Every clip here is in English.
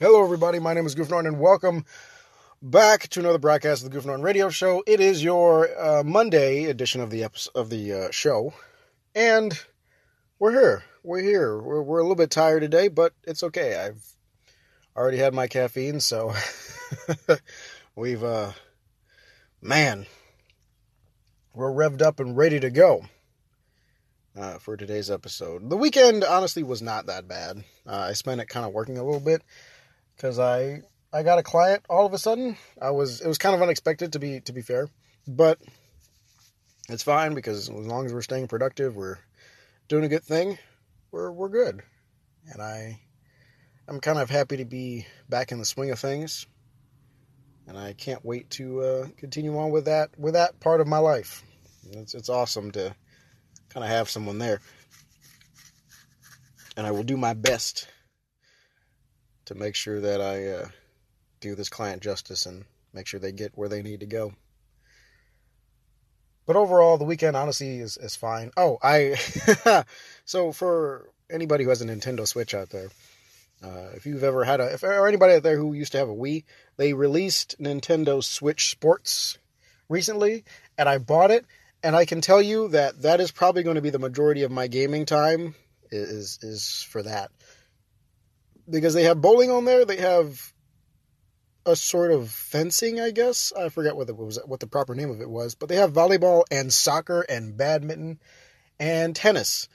Hello, everybody. My name is Goof Norton, and welcome back to another broadcast of the Goof Norton Radio Show. It is your uh, Monday edition of the episode, of the uh, show, and we're here. We're here. We're, we're a little bit tired today, but it's okay. I've already had my caffeine, so we've uh, man, we're revved up and ready to go. Uh, for today's episode. The weekend honestly was not that bad. Uh, I spent it kind of working a little bit because I I got a client all of a sudden. I was it was kind of unexpected to be to be fair, but it's fine because as long as we're staying productive, we're doing a good thing. We're we're good, and I I'm kind of happy to be back in the swing of things, and I can't wait to uh, continue on with that with that part of my life. It's it's awesome to kind of have someone there, and I will do my best to make sure that I uh, do this client justice and make sure they get where they need to go. But overall, the weekend honestly is, is fine. Oh, I so for anybody who has a Nintendo Switch out there, uh, if you've ever had a, if, or anybody out there who used to have a Wii, they released Nintendo Switch Sports recently, and I bought it, and I can tell you that that is probably going to be the majority of my gaming time is is for that because they have bowling on there. They have a sort of fencing, I guess. I forget what the what was what the proper name of it was, but they have volleyball and soccer and badminton and tennis.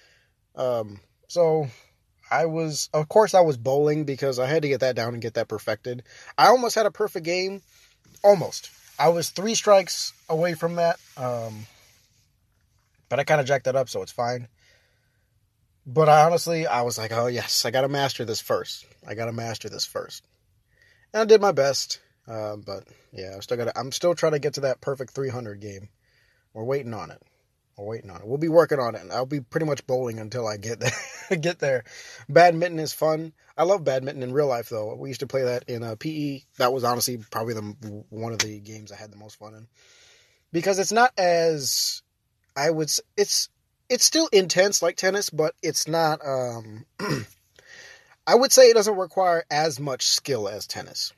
Um, so I was, of course, I was bowling because I had to get that down and get that perfected. I almost had a perfect game, almost. I was three strikes away from that, um, but I kind of jacked that up, so it's fine. But I honestly, I was like, oh yes, I got to master this first. I got to master this first. And I did my best. Uh, but yeah, I still got. I'm still trying to get to that perfect 300 game. We're waiting on it. We're waiting on it. We'll be working on it. I'll be pretty much bowling until I get there. get there. Badminton is fun. I love badminton in real life though. We used to play that in a PE. That was honestly probably the one of the games I had the most fun in because it's not as I would. It's it's still intense like tennis, but it's not. Um, I would say it doesn't require as much skill as tennis.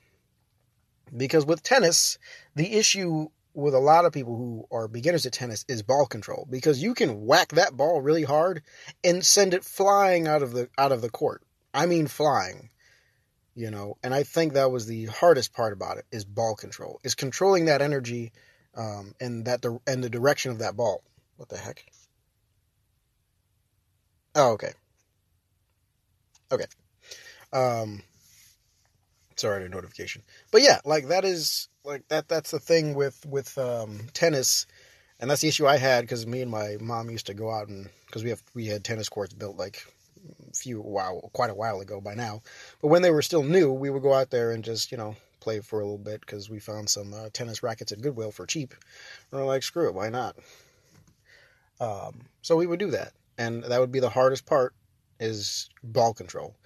Because with tennis, the issue with a lot of people who are beginners at tennis is ball control because you can whack that ball really hard and send it flying out of the out of the court. I mean flying. You know, and I think that was the hardest part about it is ball control. Is controlling that energy um, and that the and the direction of that ball. What the heck? Oh, okay. Okay. Um, sorry, a notification. But yeah, like that is like that. That's the thing with with um, tennis, and that's the issue I had because me and my mom used to go out and because we have we had tennis courts built like a few wow quite a while ago by now, but when they were still new, we would go out there and just you know play for a little bit because we found some uh, tennis rackets at Goodwill for cheap. And we're like, screw it, why not? Um, so we would do that and that would be the hardest part is ball control.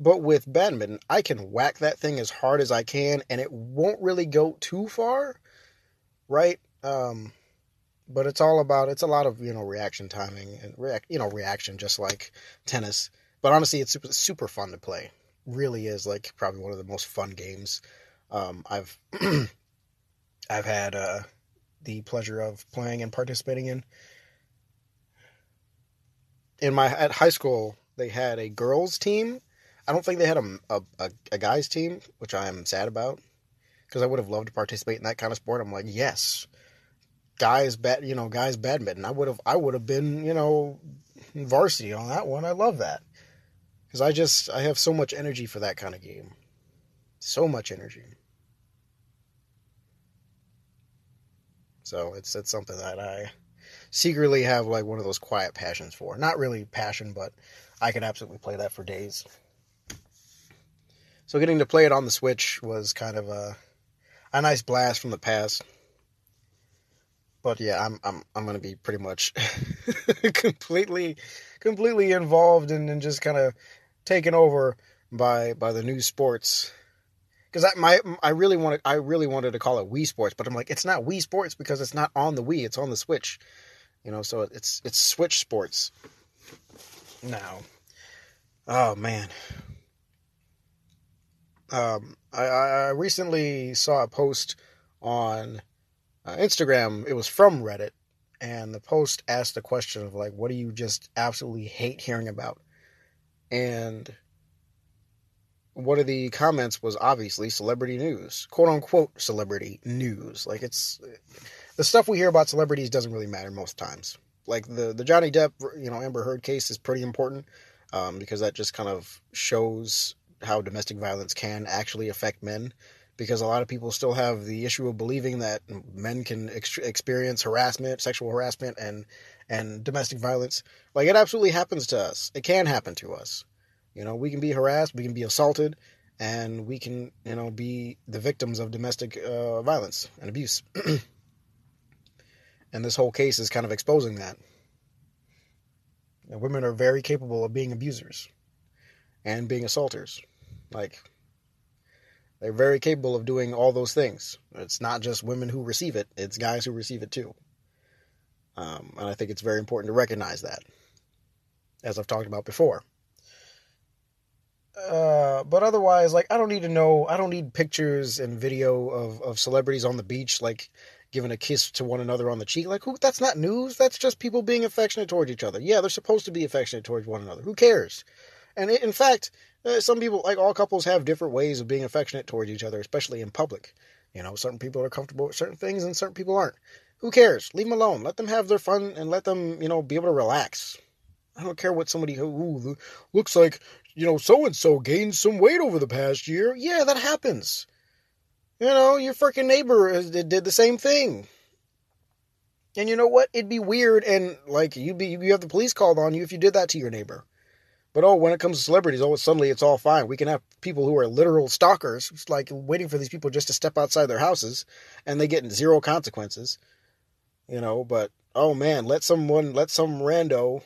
But with badminton, I can whack that thing as hard as I can, and it won't really go too far, right? Um, but it's all about it's a lot of you know reaction timing and react you know reaction just like tennis. But honestly, it's super, super fun to play. Really is like probably one of the most fun games um, I've I've had uh, the pleasure of playing and participating in in my at high school they had a girls team. I don't think they had a a, a, a guys team, which I am sad about because I would have loved to participate in that kind of sport. I'm like, yes, guys, bad, you know, guys badminton. I would have I would have been you know varsity on that one. I love that because I just I have so much energy for that kind of game, so much energy. So it's it's something that I secretly have like one of those quiet passions for. Not really passion, but I could absolutely play that for days. So getting to play it on the Switch was kind of a a nice blast from the past. But yeah, I'm I'm I'm gonna be pretty much completely completely involved and, and just kind of taken over by by the new sports because I my I really wanted I really wanted to call it Wii Sports, but I'm like it's not Wii Sports because it's not on the Wii, it's on the Switch. You know, so it's it's Switch Sports now. Oh man. Um, I, I recently saw a post on uh, Instagram. It was from Reddit, and the post asked the question of like, "What do you just absolutely hate hearing about?" And one of the comments was obviously celebrity news, quote unquote celebrity news. Like it's the stuff we hear about celebrities doesn't really matter most times. Like the the Johnny Depp, you know, Amber Heard case is pretty important um, because that just kind of shows how domestic violence can actually affect men. Because a lot of people still have the issue of believing that men can ex- experience harassment, sexual harassment, and and domestic violence. Like it absolutely happens to us. It can happen to us. You know, we can be harassed, we can be assaulted, and we can, you know, be the victims of domestic uh, violence and abuse. and this whole case is kind of exposing that. women are very capable of being abusers and being assaulters. Like, they're very capable of doing all those things. It's not just women who receive it, it's guys who receive it too. Um, and I think it's very important to recognize that, as I've talked about before. Uh, but otherwise, like I don't need to know. I don't need pictures and video of of celebrities on the beach, like giving a kiss to one another on the cheek. Like, who? That's not news. That's just people being affectionate towards each other. Yeah, they're supposed to be affectionate towards one another. Who cares? And it, in fact, uh, some people, like all couples, have different ways of being affectionate towards each other, especially in public. You know, certain people are comfortable with certain things, and certain people aren't. Who cares? Leave them alone. Let them have their fun, and let them, you know, be able to relax. I don't care what somebody who looks like you know, so and so gained some weight over the past year. Yeah, that happens. You know, your freaking neighbor did the same thing. And you know what? It'd be weird and like you'd be you have the police called on you if you did that to your neighbor. But oh, when it comes to celebrities, oh, suddenly it's all fine. We can have people who are literal stalkers, like waiting for these people just to step outside their houses, and they get zero consequences. You know, but oh man, let someone, let some rando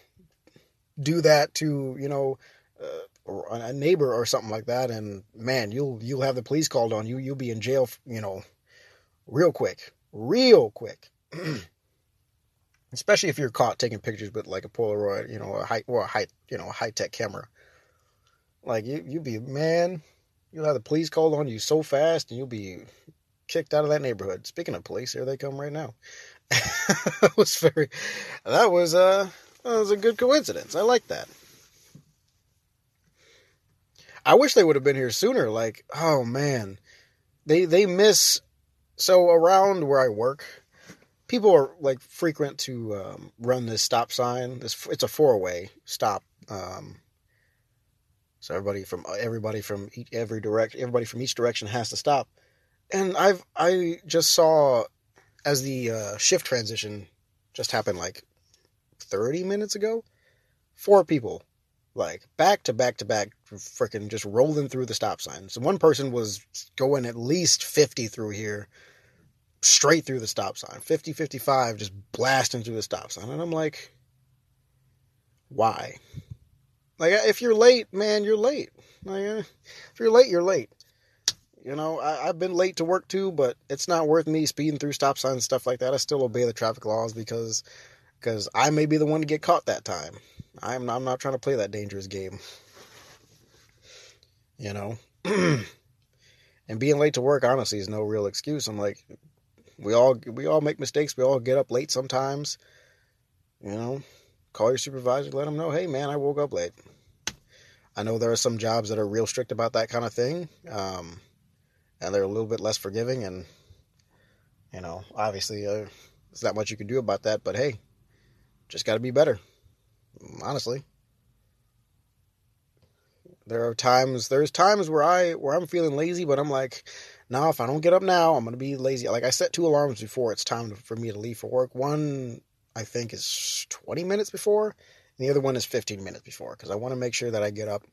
do that to you know uh, or a neighbor or something like that, and man, you'll you'll have the police called on you. You'll be in jail, you know, real quick, real quick. Especially if you're caught taking pictures with like a Polaroid, you know, a high or a high, you know, a high tech camera. Like you, you'll be man, you'll have the police called on you so fast, and you'll be kicked out of that neighborhood. Speaking of police, here they come right now. that was very, that was uh, that was a good coincidence. I like that. I wish they would have been here sooner. Like, oh man, they they miss. So around where I work, people are like frequent to um, run this stop sign. This it's a four way stop. Um, so everybody from everybody from each, every direct everybody from each direction has to stop. And I've I just saw as the uh, shift transition just happened like 30 minutes ago, four people like back to back to back, freaking just rolling through the stop sign. So one person was going at least 50 through here, straight through the stop sign, 50, 55, just blasting through the stop sign. And I'm like, why? Like, if you're late, man, you're late. Like, uh, if you're late, you're late. You know, I, have been late to work too, but it's not worth me speeding through stop signs and stuff like that. I still obey the traffic laws because because I may be the one to get caught that time. I'm I'm not trying to play that dangerous game. You know? and being late to work honestly is no real excuse. I'm like we all we all make mistakes. We all get up late sometimes. You know, call your supervisor, let them know, "Hey man, I woke up late." I know there are some jobs that are real strict about that kind of thing. Um, and they're a little bit less forgiving and you know, obviously uh, there's not much you can do about that, but hey, just got to be better honestly. There are times there's times where I where I'm feeling lazy, but I'm like, now if I don't get up now, I'm gonna be lazy. Like I set two alarms before it's time for me to leave for work. One I think is 20 minutes before, and the other one is 15 minutes before because I want to make sure that I get up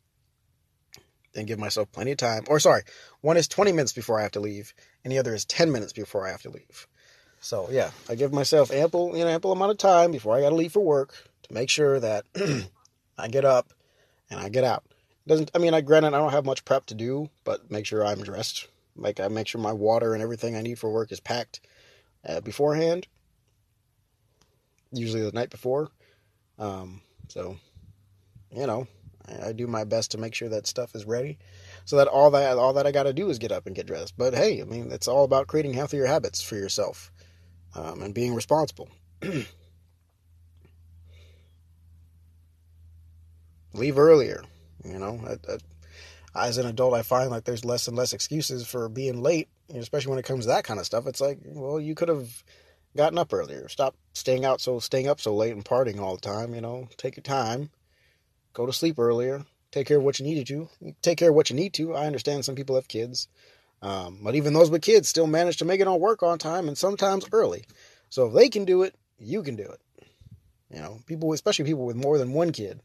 and give myself plenty of time. Or sorry, one is 20 minutes before I have to leave, and the other is 10 minutes before I have to leave. So yeah, I give myself ample, you know, ample amount of time before I got to leave for work to make sure that I get up and I get out. Doesn't I mean I granted I don't have much prep to do, but make sure I'm dressed. Like I make sure my water and everything I need for work is packed uh, beforehand. Usually the night before. Um, so, you know, I, I do my best to make sure that stuff is ready. so that all that all that I got to do is get up and get dressed. But hey, I mean, it's all about creating healthier habits for yourself um, and being responsible. Leave earlier, you know. I, I, as an adult, I find like there's less and less excuses for being late, especially when it comes to that kind of stuff. It's like, well, you could have gotten up earlier. Stop staying out so staying up so late and partying all the time. You know, take your time, go to sleep earlier, take care of what you needed to. Take care of what you need to. I understand some people have kids, um, but even those with kids still manage to make it on work on time and sometimes early. So if they can do it, you can do it. You know, people, especially people with more than one kid.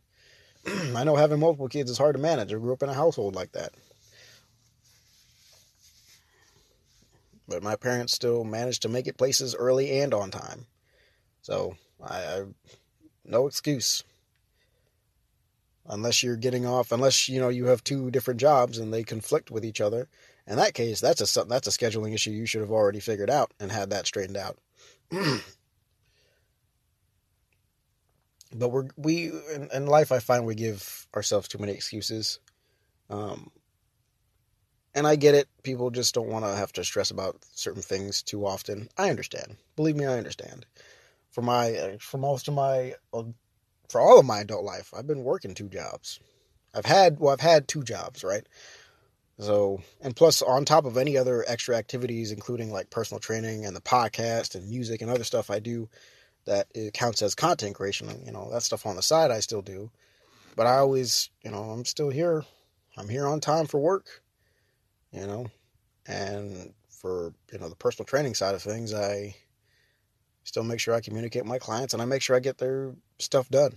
I know having multiple kids is hard to manage. I grew up in a household like that. But my parents still managed to make it places early and on time. So I, I no excuse. Unless you're getting off, unless you know you have two different jobs and they conflict with each other. In that case, that's a that's a scheduling issue you should have already figured out and had that straightened out. but we're we in, in, life, I find we give ourselves too many excuses. Um, and I get it. People just don't want to have to stress about certain things too often. I understand. Believe me, I understand. For my, for most of my, for all of my adult life, I've been working two jobs. I've had, well, I've had two jobs, right? So, and plus, on top of any other extra activities, including like personal training and the podcast and music and other stuff I do, that it counts as content creation. You know, that stuff on the side I still do. But I always, you know, I'm still here. I'm here on time for work you know, and for you know the personal training side of things, I still make sure I communicate with my clients and I make sure I get their stuff done.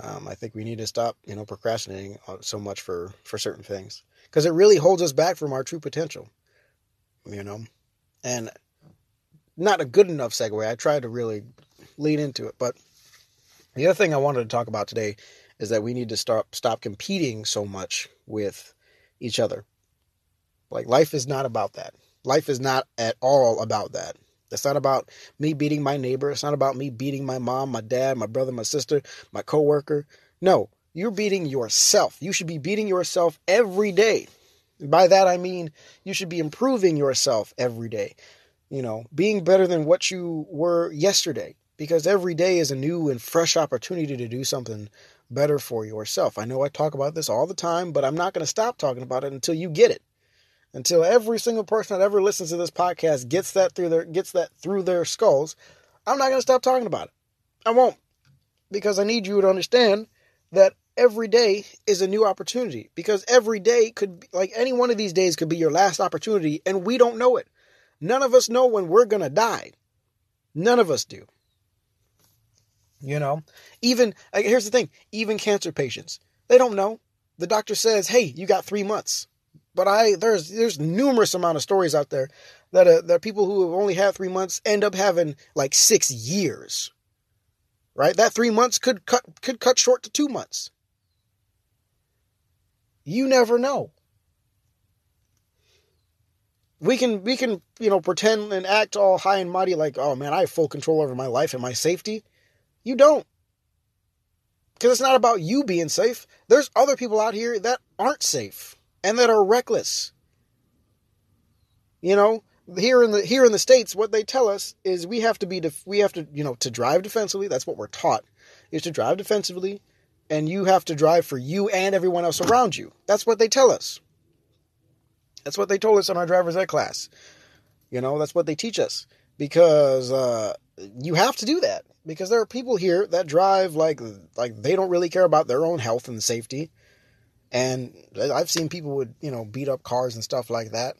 Um, I think we need to stop, you know, procrastinating so much for for certain things because it really holds us back from our true potential. You know, and not a good enough segue. I tried to really lean into it, but the other thing I wanted to talk about today is that we need to stop stop competing so much with each other. Like life is not about that. Life is not at all about that. It's not about me beating my neighbor. It's not about me beating my mom, my dad, my brother, my sister, my coworker. No, you're beating yourself. You should be beating yourself every day. By that I mean you should be improving yourself every day. You know, being better than what you were yesterday because every day is a new and fresh opportunity to do something better for yourself. I know I talk about this all the time, but I'm not going to stop talking about it until you get it. Until every single person that ever listens to this podcast gets that through their gets that through their skulls, I'm not going to stop talking about it. I won't. Because I need you to understand that every day is a new opportunity because every day could be, like any one of these days could be your last opportunity and we don't know it. None of us know when we're going to die. None of us do. You know, even here's the thing: even cancer patients, they don't know. The doctor says, "Hey, you got three months," but I there's there's numerous amount of stories out there that uh, that people who have only had three months end up having like six years. Right, that three months could cut could cut short to two months. You never know. We can we can you know pretend and act all high and mighty like, oh man, I have full control over my life and my safety. You don't. Because it's not about you being safe. There's other people out here that aren't safe and that are reckless. You know, here in the here in the states, what they tell us is we have to be def- we have to you know to drive defensively. That's what we're taught is to drive defensively, and you have to drive for you and everyone else around you. That's what they tell us. That's what they told us in our driver's ed class. You know, that's what they teach us because uh, you have to do that because there are people here that drive like like they don't really care about their own health and safety. And I've seen people would, you know, beat up cars and stuff like that.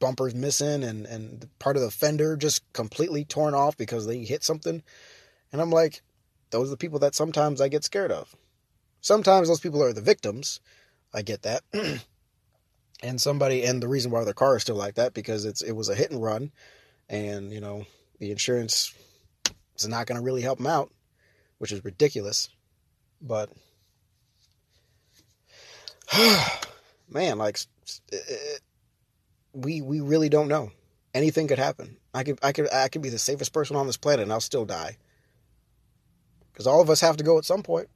Bumpers missing and, and part of the fender just completely torn off because they hit something. And I'm like, those are the people that sometimes I get scared of. Sometimes those people are the victims. I get that. and somebody and the reason why their car is still like that because it's it was a hit and run and you know the insurance is not going to really help them out, which is ridiculous. But man, like it, eh, eh, eh, we we really don't know. Anything could happen. I could I could I could be the safest person on this planet and I'll still die. Because all of us have to go at some point.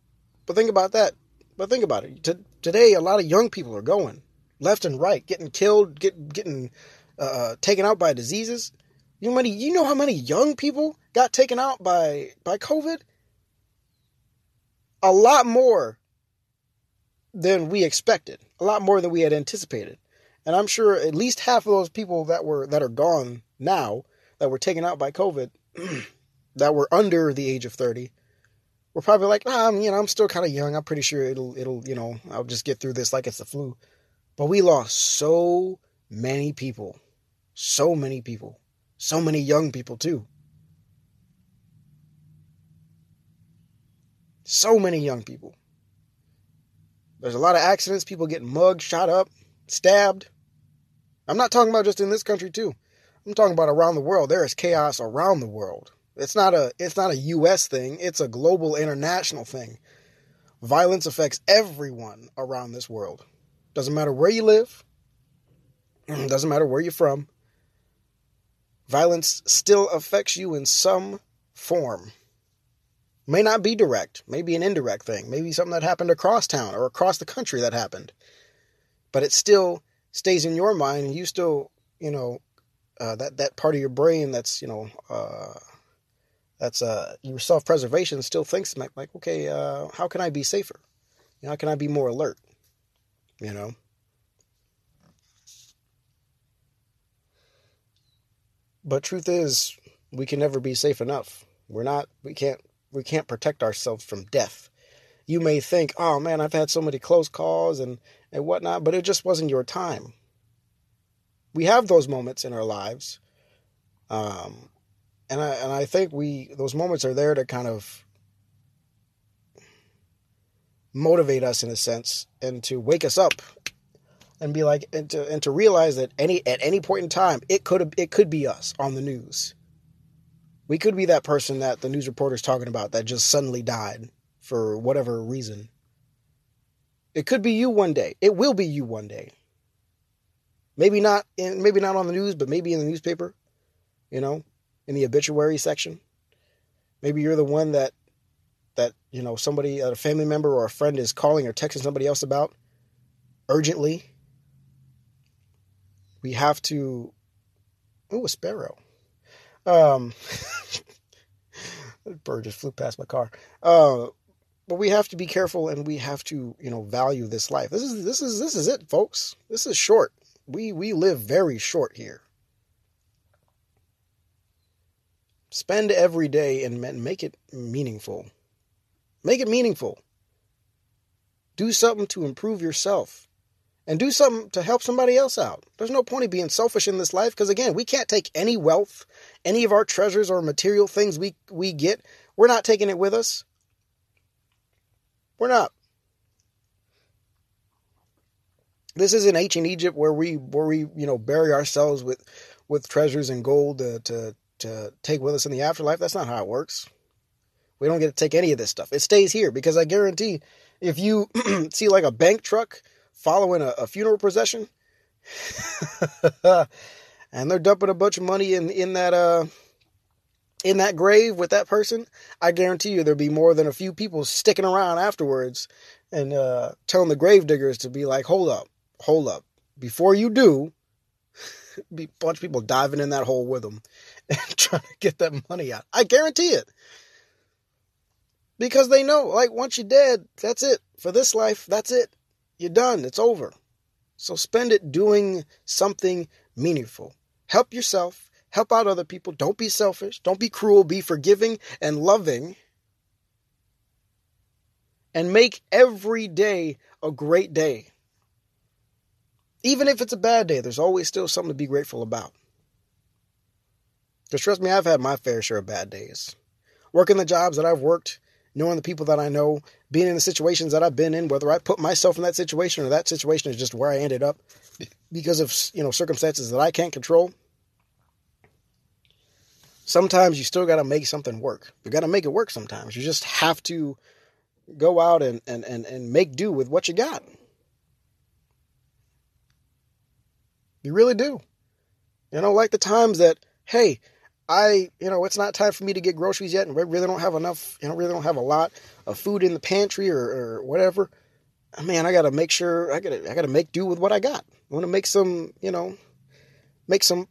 But think about that. But think about it. To Today, a lot of young people are going left and right, getting killed, get, getting uh, taken out by diseases. You know, many, you know how many young people got taken out by by COVID? A lot more than we expected. A lot more than we had anticipated. And I'm sure at least half of those people that were that are gone now, that were taken out by COVID, that were under the age of 30, were probably like, I'm, you know, I'm still kind of young. I'm pretty sure it'll, it'll, you know, I'll just get through this like it's the flu. But we lost so many people, so many people, so many young people too. So many young people. There's a lot of accidents, people getting mugged, shot up, stabbed. I'm not talking about just in this country too. I'm talking about around the world. There is chaos around the world. It's not a it's not a US thing, it's a global international thing. Violence affects everyone around this world. Doesn't matter where you live. Doesn't matter where you're from. Violence still affects you in some form. May not be direct, maybe an indirect thing, maybe something that happened across town or across the country that happened. But it still stays in your mind and you still, you know, uh, that that part of your brain that's, you know, uh, that's uh, your self-preservation still thinks like, like okay, uh, how can I be safer? You know, how can I be more alert? You know. But truth is, we can never be safe enough. We're not. We can't we can't protect ourselves from death. You may think, oh man, I've had so many close calls and, and whatnot, but it just wasn't your time. We have those moments in our lives. Um, and I, and I think we, those moments are there to kind of motivate us in a sense and to wake us up and be like, and to, and to realize that any, at any point in time, it could, it could be us on the news we could be that person that the news reporter's talking about that just suddenly died for whatever reason. It could be you one day. It will be you one day. Maybe not in maybe not on the news, but maybe in the newspaper, you know, in the obituary section. Maybe you're the one that, you know, somebody a family member or a friend is calling or texting somebody else about urgently. We have to Oh, a sparrow. Um, bird just flew past my car. Uh, but we have to be careful and we have to, you know, value this life. This is this is this is it, folks. This is short. We we live very short here. Spend every day and make it meaningful. Make it meaningful. Do something to improve yourself and do something to help somebody else out. There's no point in being selfish in this life because again, we can't take any wealth, any of our treasures or material things we we get. We're not taking it with us. We're not. This isn't ancient Egypt where we where we you know bury ourselves with with treasures and gold to to, to take with us in the afterlife. That's not how it works. We don't get to take any of this stuff. It stays here because I guarantee if you see like a bank truck following a, a funeral procession. and they're dumping a bunch of money in in that uh in that grave with that person, I guarantee you there'll be more than a few people sticking around afterwards and uh, telling the grave diggers to be like, hold up, hold up. Before you do, be a bunch of people diving in that hole with them and trying to get that money out. I guarantee it. Because they know, like, once you're dead, that's it. For this life, that's it. You're done. It's over. So spend it doing something meaningful. Help yourself. Help out other people. Don't be selfish. Don't be cruel. Be forgiving and loving. And make every day a great day. Even if it's a bad day, there's always still something to be grateful about. Because trust me, I've had my fair share of bad days. Working the jobs that I've worked, knowing the people that I know, being in the situations that I've been in, whether I put myself in that situation or that situation is just where I ended up because of you know circumstances that I can't control. Sometimes you still got to make something work. You got to make it work sometimes. You just have to go out and, and, and, and make do with what you got. You really do. You know, like the times that, hey, I, you know, it's not time for me to get groceries yet, and we really don't have enough, you know, really don't have a lot of food in the pantry or, or whatever. man, I gotta make sure I gotta I gotta make do with what I got. I want to make some, you know, make some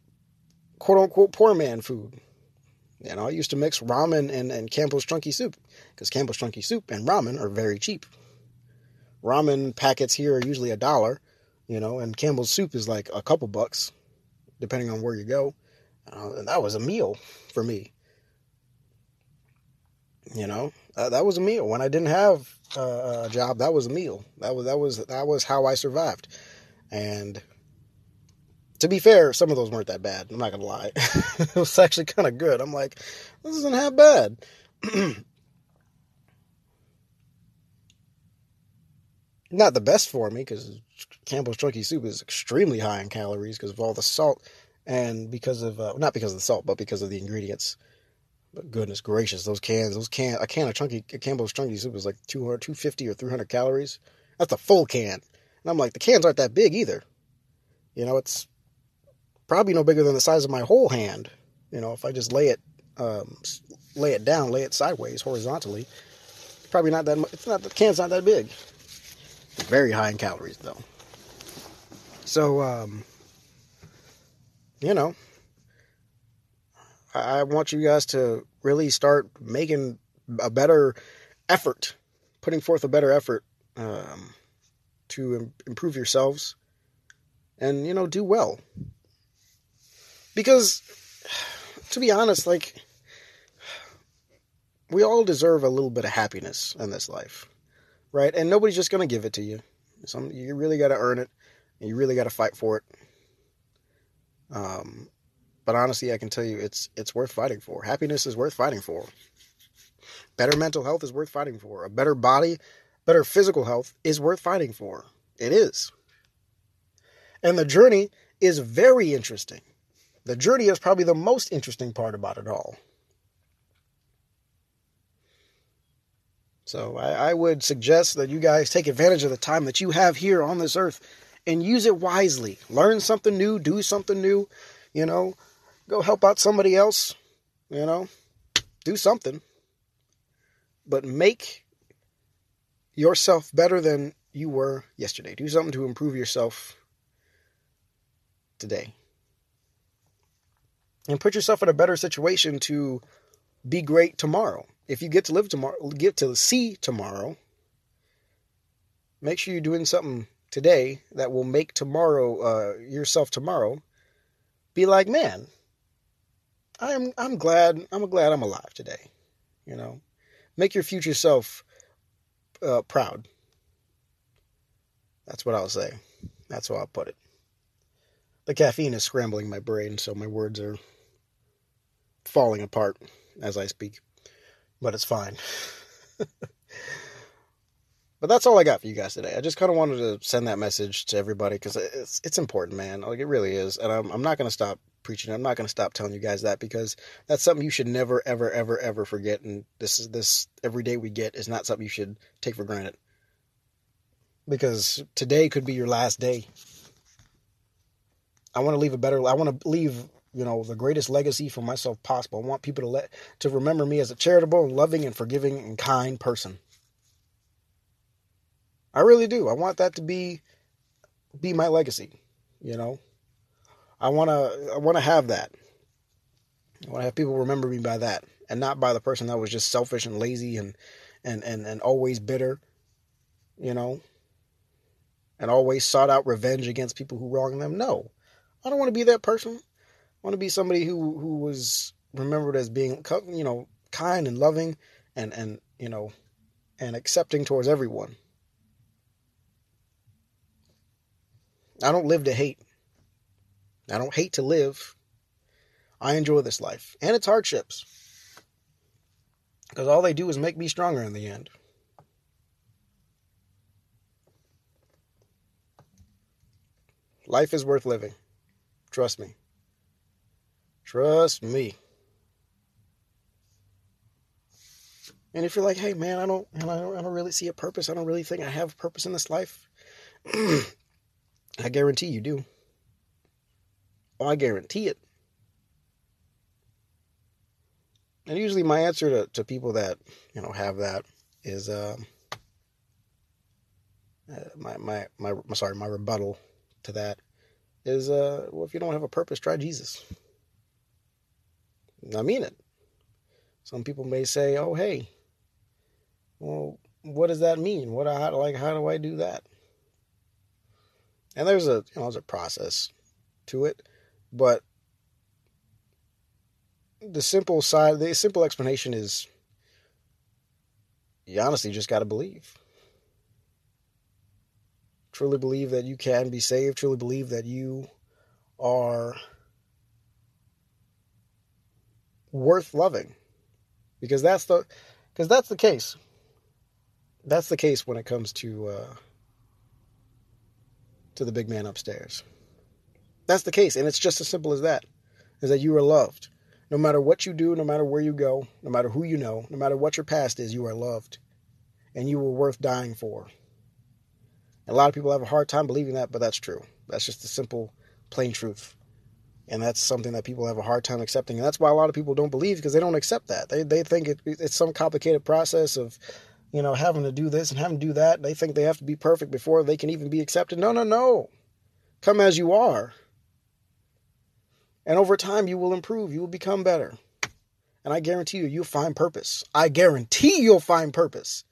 quote unquote poor man food. You know, I used to mix ramen and, and Campbell's Chunky Soup because Campbell's Chunky Soup and ramen are very cheap. Ramen packets here are usually a dollar, you know, and Campbell's Soup is like a couple bucks, depending on where you go. Uh, and that was a meal for me. You know, uh, that was a meal. When I didn't have uh, a job, that was a meal. That was that was that was how I survived. And to be fair, some of those weren't that bad. I'm not gonna lie. it was actually kind of good. I'm like, this isn't half bad. not the best for me because Campbell's Chunky Soup is extremely high in calories because of all the salt and because of uh, not because of the salt, but because of the ingredients. But goodness gracious, those cans, those can, a can of chunky Campbell's Chunky Soup is like 200, 250 or 300 calories. That's a full can. And I'm like, the cans aren't that big either. You know, it's probably no bigger than the size of my whole hand. You know, if I just lay it, um, lay it down, lay it sideways, horizontally, probably not that. It's not the can's not that big. Very high in calories though. So, um, you know, I want you guys to really start making a better effort, putting forth a better effort um, to improve yourselves and, you know, do well. Because, to be honest, like, we all deserve a little bit of happiness in this life, right? And nobody's just going to give it to you. Some, you really got to earn it. And you really got to fight for it. Um, but honestly, I can tell you it's it's worth fighting for. Happiness is worth fighting for. Better mental health is worth fighting for. A better body, better physical health is worth fighting for. It is. And the journey is very interesting. The journey is probably the most interesting part about it all. So I, I, would suggest that you guys take advantage of the time that you have here on this earth and use it wisely. Learn something new, do something new, you know, go help out somebody else, you know, do something. But make yourself better than you were yesterday. Do something to improve yourself today. And put yourself in a better situation to be great tomorrow. If you get to live tomorrow, get to see tomorrow, make sure you're doing something today that will make tomorrow, uh, yourself tomorrow, be like, man, I'm I'm glad I'm glad I'm alive today. You know, make your future self uh, proud. That's what I'll say. That's how I'll put it. The caffeine is scrambling my brain, so my words are falling apart as I speak. But it's fine. but that's all I got for you guys today. I just kind of wanted to send that message to everybody because it's it's important, man. Like it really is, and I'm I'm not gonna stop preaching. I'm not to stop telling you guys that because that's something you should never, ever, ever, ever forget. And this is this every day we get is not something you should take for granted. Because today could be your last day. I want to leave a better. I want to leave you know the greatest legacy for myself possible. I want people to let to remember me as a charitable and loving and forgiving and kind person. I really do. I want that to be be my legacy, you know. I want to I want to have that. I want to have people remember me by that and not by the person that was just selfish and lazy and and and, and always bitter, you know, and always sought out revenge against people who wronged them. No. I don't want to be that person. I want to be somebody who who was remembered as being you know kind and loving and and you know and accepting towards everyone. I don't live to hate. I don't hate to live. I enjoy this life and its hardships. Because all they do is make me stronger in the end. Life is worth living. Trust me. Trust me. And if you're like, hey man, I don't, I don't, I don't really see a purpose. I don't really think I have a purpose in this life. I guarantee you do. Oh, I guarantee it. And usually my answer to, to people that, you know, have that is uh, uh, my, my my sorry my rebuttal to that is uh well if you don't have a purpose try jesus i mean it some people may say oh hey well what does that mean what I, like how do i do that and there's a you know there's a process to it but the simple side the simple explanation is you honestly just got to believe truly believe that you can be saved, truly believe that you are worth loving. Because that's the because that's the case. That's the case when it comes to uh, to the big man upstairs. That's the case, and it's just as simple as that. Is that you are loved. No matter what you do, no matter where you go, no matter who you know, no matter what your past is, you are loved. And you were worth dying for. And A lot of people have a hard time believing that, but that's true. That's just the simple, plain truth. And that's something that people have a hard time accepting. And that's why a lot of people don't believe because they don't accept that. They, they think it, it's some complicated process of, you know, having to do this and having to do that. They think they have to be perfect before they can even be accepted. No, no, no. Come as you are. And over time, you will improve. You will become better. And I guarantee you, you'll find purpose. I guarantee you'll find purpose.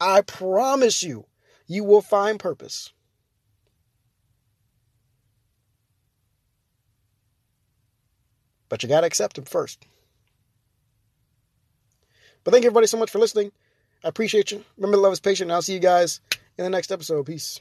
I promise you you will find purpose. But you got to accept Him first. But thank you everybody so much for listening. I appreciate you. Remember, love is patient, I'll see you guys in the next episode. Peace.